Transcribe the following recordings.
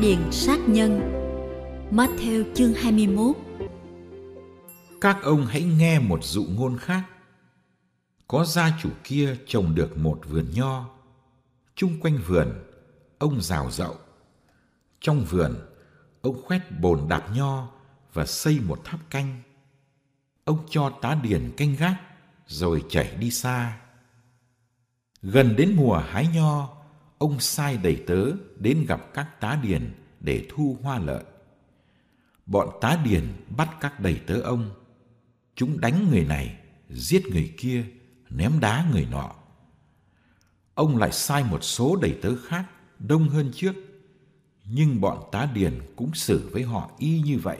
Điền sát nhân Matthew chương 21 Các ông hãy nghe một dụ ngôn khác. Có gia chủ kia trồng được một vườn nho. Chung quanh vườn, ông rào rậu. Trong vườn, ông khoét bồn đạp nho và xây một tháp canh. Ông cho tá điền canh gác rồi chạy đi xa. Gần đến mùa hái nho, ông sai đầy tớ đến gặp các tá điền để thu hoa lợi. Bọn tá điền bắt các đầy tớ ông. Chúng đánh người này, giết người kia, ném đá người nọ. Ông lại sai một số đầy tớ khác đông hơn trước, nhưng bọn tá điền cũng xử với họ y như vậy.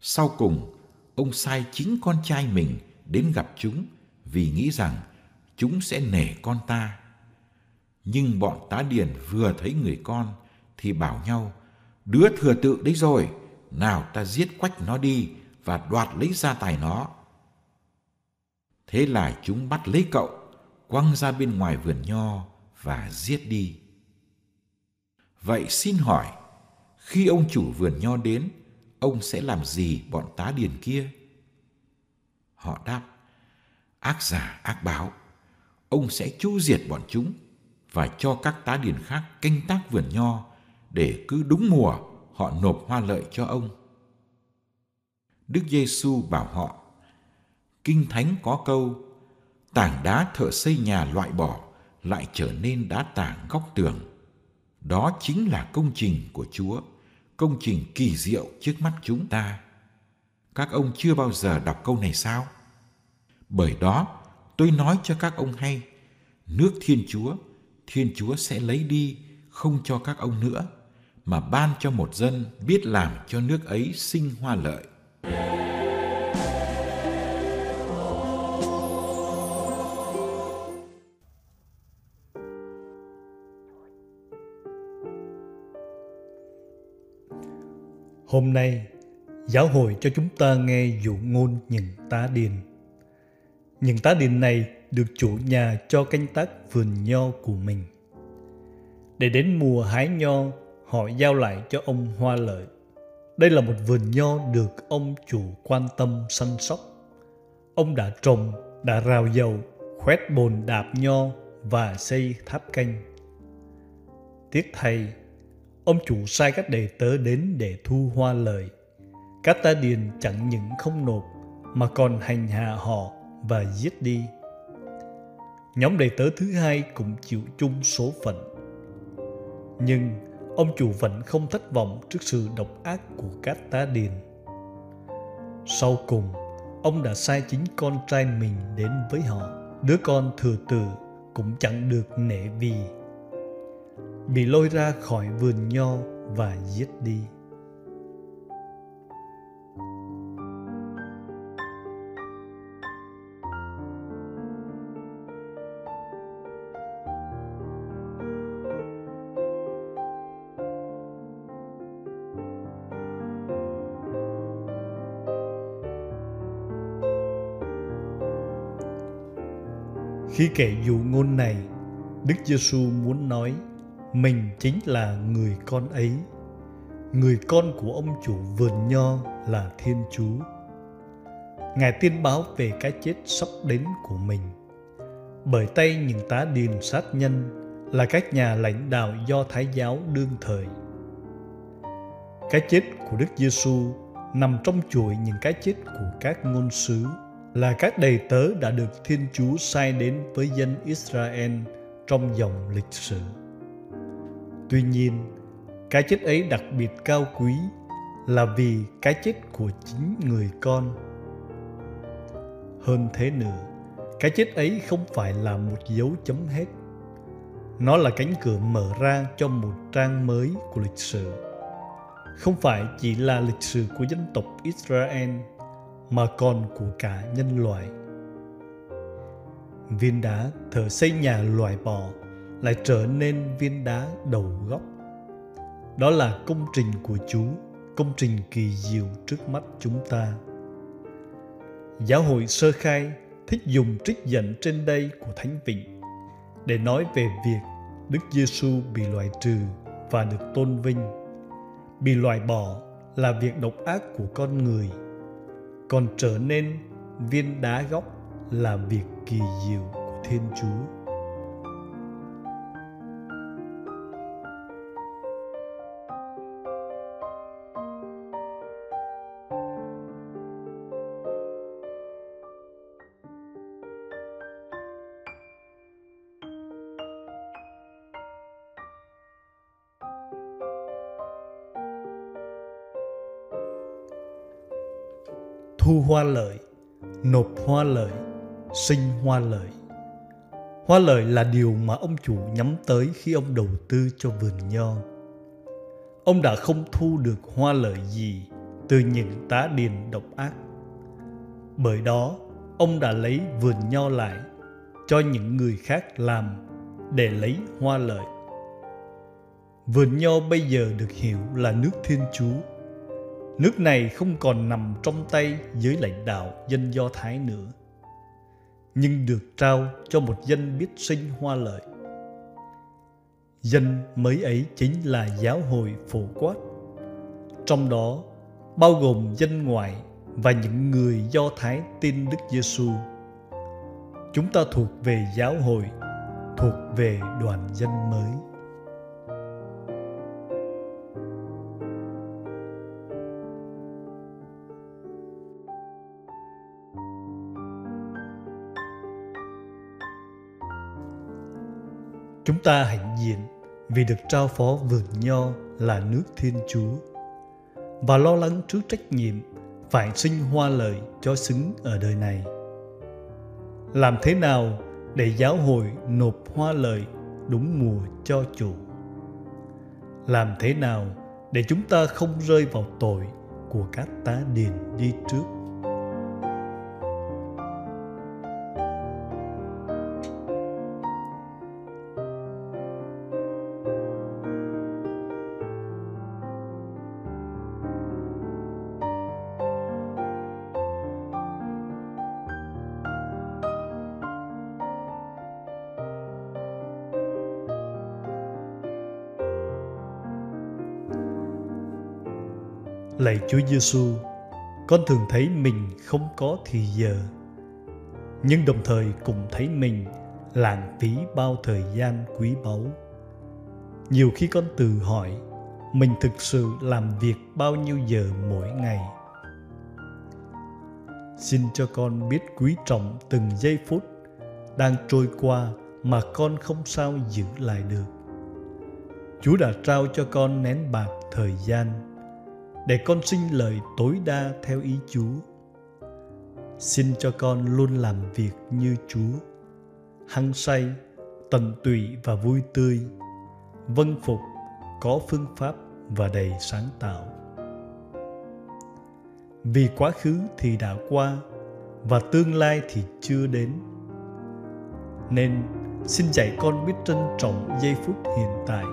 Sau cùng, ông sai chính con trai mình đến gặp chúng vì nghĩ rằng chúng sẽ nể con ta. Nhưng bọn tá điền vừa thấy người con thì bảo nhau, đứa thừa tự đấy rồi, nào ta giết quách nó đi và đoạt lấy gia tài nó. Thế là chúng bắt lấy cậu, quăng ra bên ngoài vườn nho và giết đi. Vậy xin hỏi, khi ông chủ vườn nho đến, ông sẽ làm gì bọn tá điền kia? Họ đáp, ác giả ác báo, ông sẽ chu diệt bọn chúng và cho các tá điền khác canh tác vườn nho để cứ đúng mùa họ nộp hoa lợi cho ông. Đức Giêsu bảo họ: Kinh Thánh có câu: Tảng đá thợ xây nhà loại bỏ lại trở nên đá tảng góc tường. Đó chính là công trình của Chúa, công trình kỳ diệu trước mắt chúng ta. Các ông chưa bao giờ đọc câu này sao? Bởi đó, tôi nói cho các ông hay, nước Thiên Chúa, Thiên Chúa sẽ lấy đi, không cho các ông nữa, mà ban cho một dân biết làm cho nước ấy sinh hoa lợi. Hôm nay, giáo hội cho chúng ta nghe dụ ngôn những tá điền. Những tá điền này được chủ nhà cho canh tác vườn nho của mình. Để đến mùa hái nho, họ giao lại cho ông hoa lợi. Đây là một vườn nho được ông chủ quan tâm săn sóc. Ông đã trồng, đã rào dầu, khoét bồn đạp nho và xây tháp canh. Tiếc thay, ông chủ sai các đệ tớ đến để thu hoa lời. Các ta điền chẳng những không nộp mà còn hành hạ họ và giết đi. Nhóm đệ tử thứ hai cũng chịu chung số phận. Nhưng ông chủ vẫn không thất vọng trước sự độc ác của các tá điền. Sau cùng, ông đã sai chính con trai mình đến với họ. Đứa con thừa tử cũng chẳng được nể vì bị lôi ra khỏi vườn nho và giết đi. Khi kể dụ ngôn này, Đức Giêsu muốn nói mình chính là người con ấy. Người con của ông chủ vườn nho là Thiên Chúa. Ngài tiên báo về cái chết sắp đến của mình. Bởi tay những tá điền sát nhân là các nhà lãnh đạo do Thái giáo đương thời. Cái chết của Đức Giêsu nằm trong chuỗi những cái chết của các ngôn sứ là các đầy tớ đã được Thiên Chúa sai đến với dân Israel trong dòng lịch sử. Tuy nhiên, cái chết ấy đặc biệt cao quý là vì cái chết của chính người con. Hơn thế nữa, cái chết ấy không phải là một dấu chấm hết. Nó là cánh cửa mở ra cho một trang mới của lịch sử. Không phải chỉ là lịch sử của dân tộc Israel mà còn của cả nhân loại. Viên đá thợ xây nhà loại bỏ lại trở nên viên đá đầu góc. Đó là công trình của Chúa, công trình kỳ diệu trước mắt chúng ta. Giáo hội sơ khai thích dùng trích dẫn trên đây của Thánh Vịnh để nói về việc Đức Giêsu bị loại trừ và được tôn vinh. Bị loại bỏ là việc độc ác của con người, còn trở nên viên đá góc là việc kỳ diệu của Thiên Chúa. Thu hoa lợi, nộp hoa lợi, sinh hoa lợi. Hoa lợi là điều mà ông chủ nhắm tới khi ông đầu tư cho vườn nho. Ông đã không thu được hoa lợi gì từ những tá điền độc ác. Bởi đó, ông đã lấy vườn nho lại cho những người khác làm để lấy hoa lợi. Vườn nho bây giờ được hiểu là nước thiên chúa. Nước này không còn nằm trong tay dưới lãnh đạo dân Do Thái nữa, nhưng được trao cho một dân biết sinh hoa lợi. Dân mới ấy chính là giáo hội phổ quát, trong đó bao gồm dân ngoại và những người Do Thái tin Đức Giêsu. Chúng ta thuộc về giáo hội, thuộc về đoàn dân mới. Ta hãnh diện vì được trao phó vườn nho là nước Thiên Chúa và lo lắng trước trách nhiệm phải sinh hoa lời cho xứng ở đời này. Làm thế nào để giáo hội nộp hoa lời đúng mùa cho chủ? Làm thế nào để chúng ta không rơi vào tội của các tá điền đi trước? Lạy Chúa Giêsu, con thường thấy mình không có thì giờ, nhưng đồng thời cũng thấy mình lãng phí bao thời gian quý báu. Nhiều khi con tự hỏi mình thực sự làm việc bao nhiêu giờ mỗi ngày. Xin cho con biết quý trọng từng giây phút đang trôi qua mà con không sao giữ lại được. Chúa đã trao cho con nén bạc thời gian để con sinh lời tối đa theo ý Chúa. Xin cho con luôn làm việc như Chúa, hăng say, tận tụy và vui tươi, vân phục, có phương pháp và đầy sáng tạo. Vì quá khứ thì đã qua và tương lai thì chưa đến. Nên xin dạy con biết trân trọng giây phút hiện tại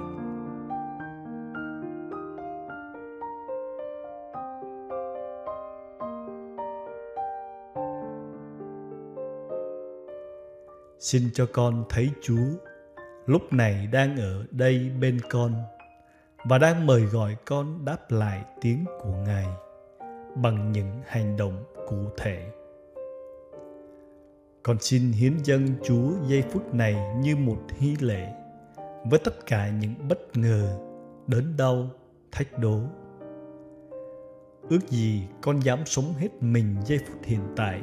Xin cho con thấy Chúa lúc này đang ở đây bên con và đang mời gọi con đáp lại tiếng của Ngài bằng những hành động cụ thể. Con xin hiến dâng Chúa giây phút này như một hy lệ với tất cả những bất ngờ, đớn đau, thách đố. ước gì con dám sống hết mình giây phút hiện tại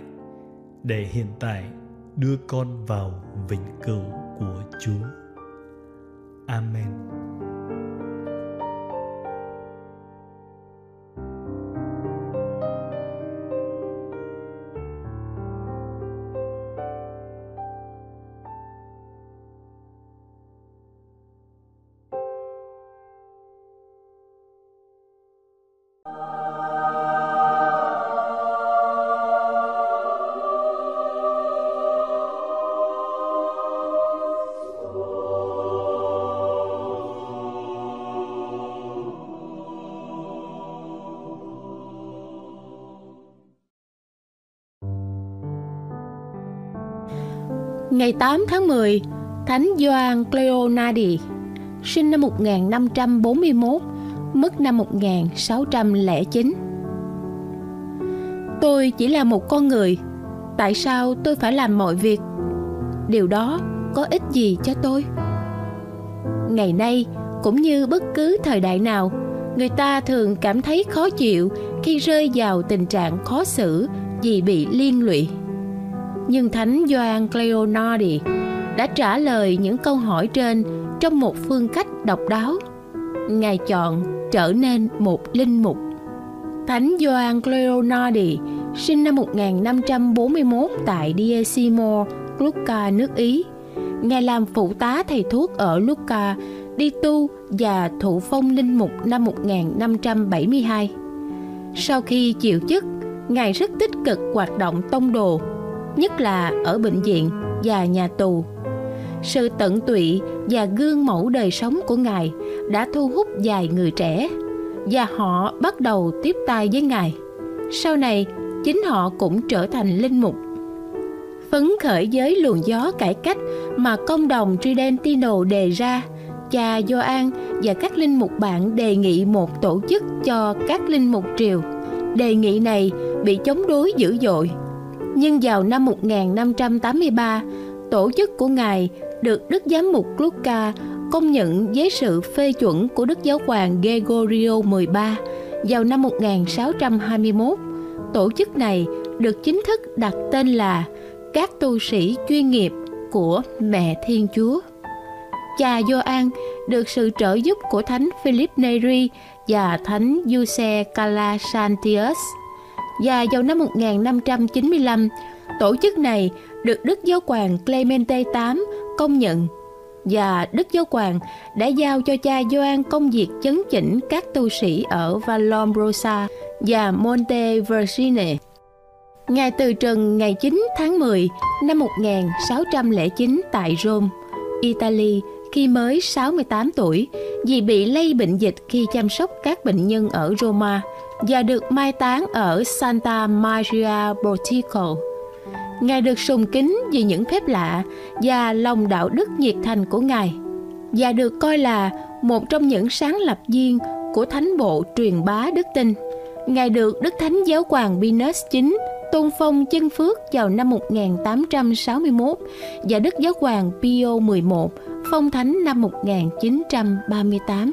để hiện tại đưa con vào vĩnh cửu của chúa. Amen. Ngày 8 tháng 10, Thánh Gioan Cleonadi, sinh năm 1541, mất năm 1609. Tôi chỉ là một con người, tại sao tôi phải làm mọi việc? Điều đó có ích gì cho tôi? Ngày nay, cũng như bất cứ thời đại nào, người ta thường cảm thấy khó chịu khi rơi vào tình trạng khó xử vì bị liên lụy nhưng Thánh Gioan Cleonardi đã trả lời những câu hỏi trên trong một phương cách độc đáo. Ngài chọn trở nên một linh mục. Thánh Gioan Cleonardi sinh năm 1541 tại Diezimo, Lucca, nước Ý. Ngài làm phụ tá thầy thuốc ở Lucca, đi tu và thụ phong linh mục năm 1572. Sau khi chịu chức, Ngài rất tích cực hoạt động tông đồ nhất là ở bệnh viện và nhà tù. Sự tận tụy và gương mẫu đời sống của Ngài đã thu hút vài người trẻ và họ bắt đầu tiếp tay với Ngài. Sau này, chính họ cũng trở thành linh mục. Phấn khởi với luồng gió cải cách mà công đồng Tridentino đề ra, cha Gioan và các linh mục bạn đề nghị một tổ chức cho các linh mục triều. Đề nghị này bị chống đối dữ dội nhưng vào năm 1583, tổ chức của Ngài được Đức Giám mục Lucca công nhận với sự phê chuẩn của Đức Giáo hoàng Gregorio XIII vào năm 1621. Tổ chức này được chính thức đặt tên là các tu sĩ chuyên nghiệp của Mẹ Thiên Chúa. Cha Gioan được sự trợ giúp của Thánh Philip Neri và Thánh Giuse Calasantius và vào năm 1595, tổ chức này được Đức Giáo hoàng Clemente VIII công nhận và Đức Giáo hoàng đã giao cho cha Gioan công việc chấn chỉnh các tu sĩ ở Vallombrosa và Monte Vergine. Ngài từ trần ngày 9 tháng 10 năm 1609 tại Rome, Italy khi mới 68 tuổi vì bị lây bệnh dịch khi chăm sóc các bệnh nhân ở Roma – và được mai táng ở Santa Maria Botico. Ngài được sùng kính vì những phép lạ và lòng đạo đức nhiệt thành của Ngài, và được coi là một trong những sáng lập viên của thánh bộ truyền bá đức tin. Ngài được Đức Thánh Giáo hoàng Pius IX tôn phong chân phước vào năm 1861 và Đức Giáo hoàng Pio XI phong thánh năm 1938.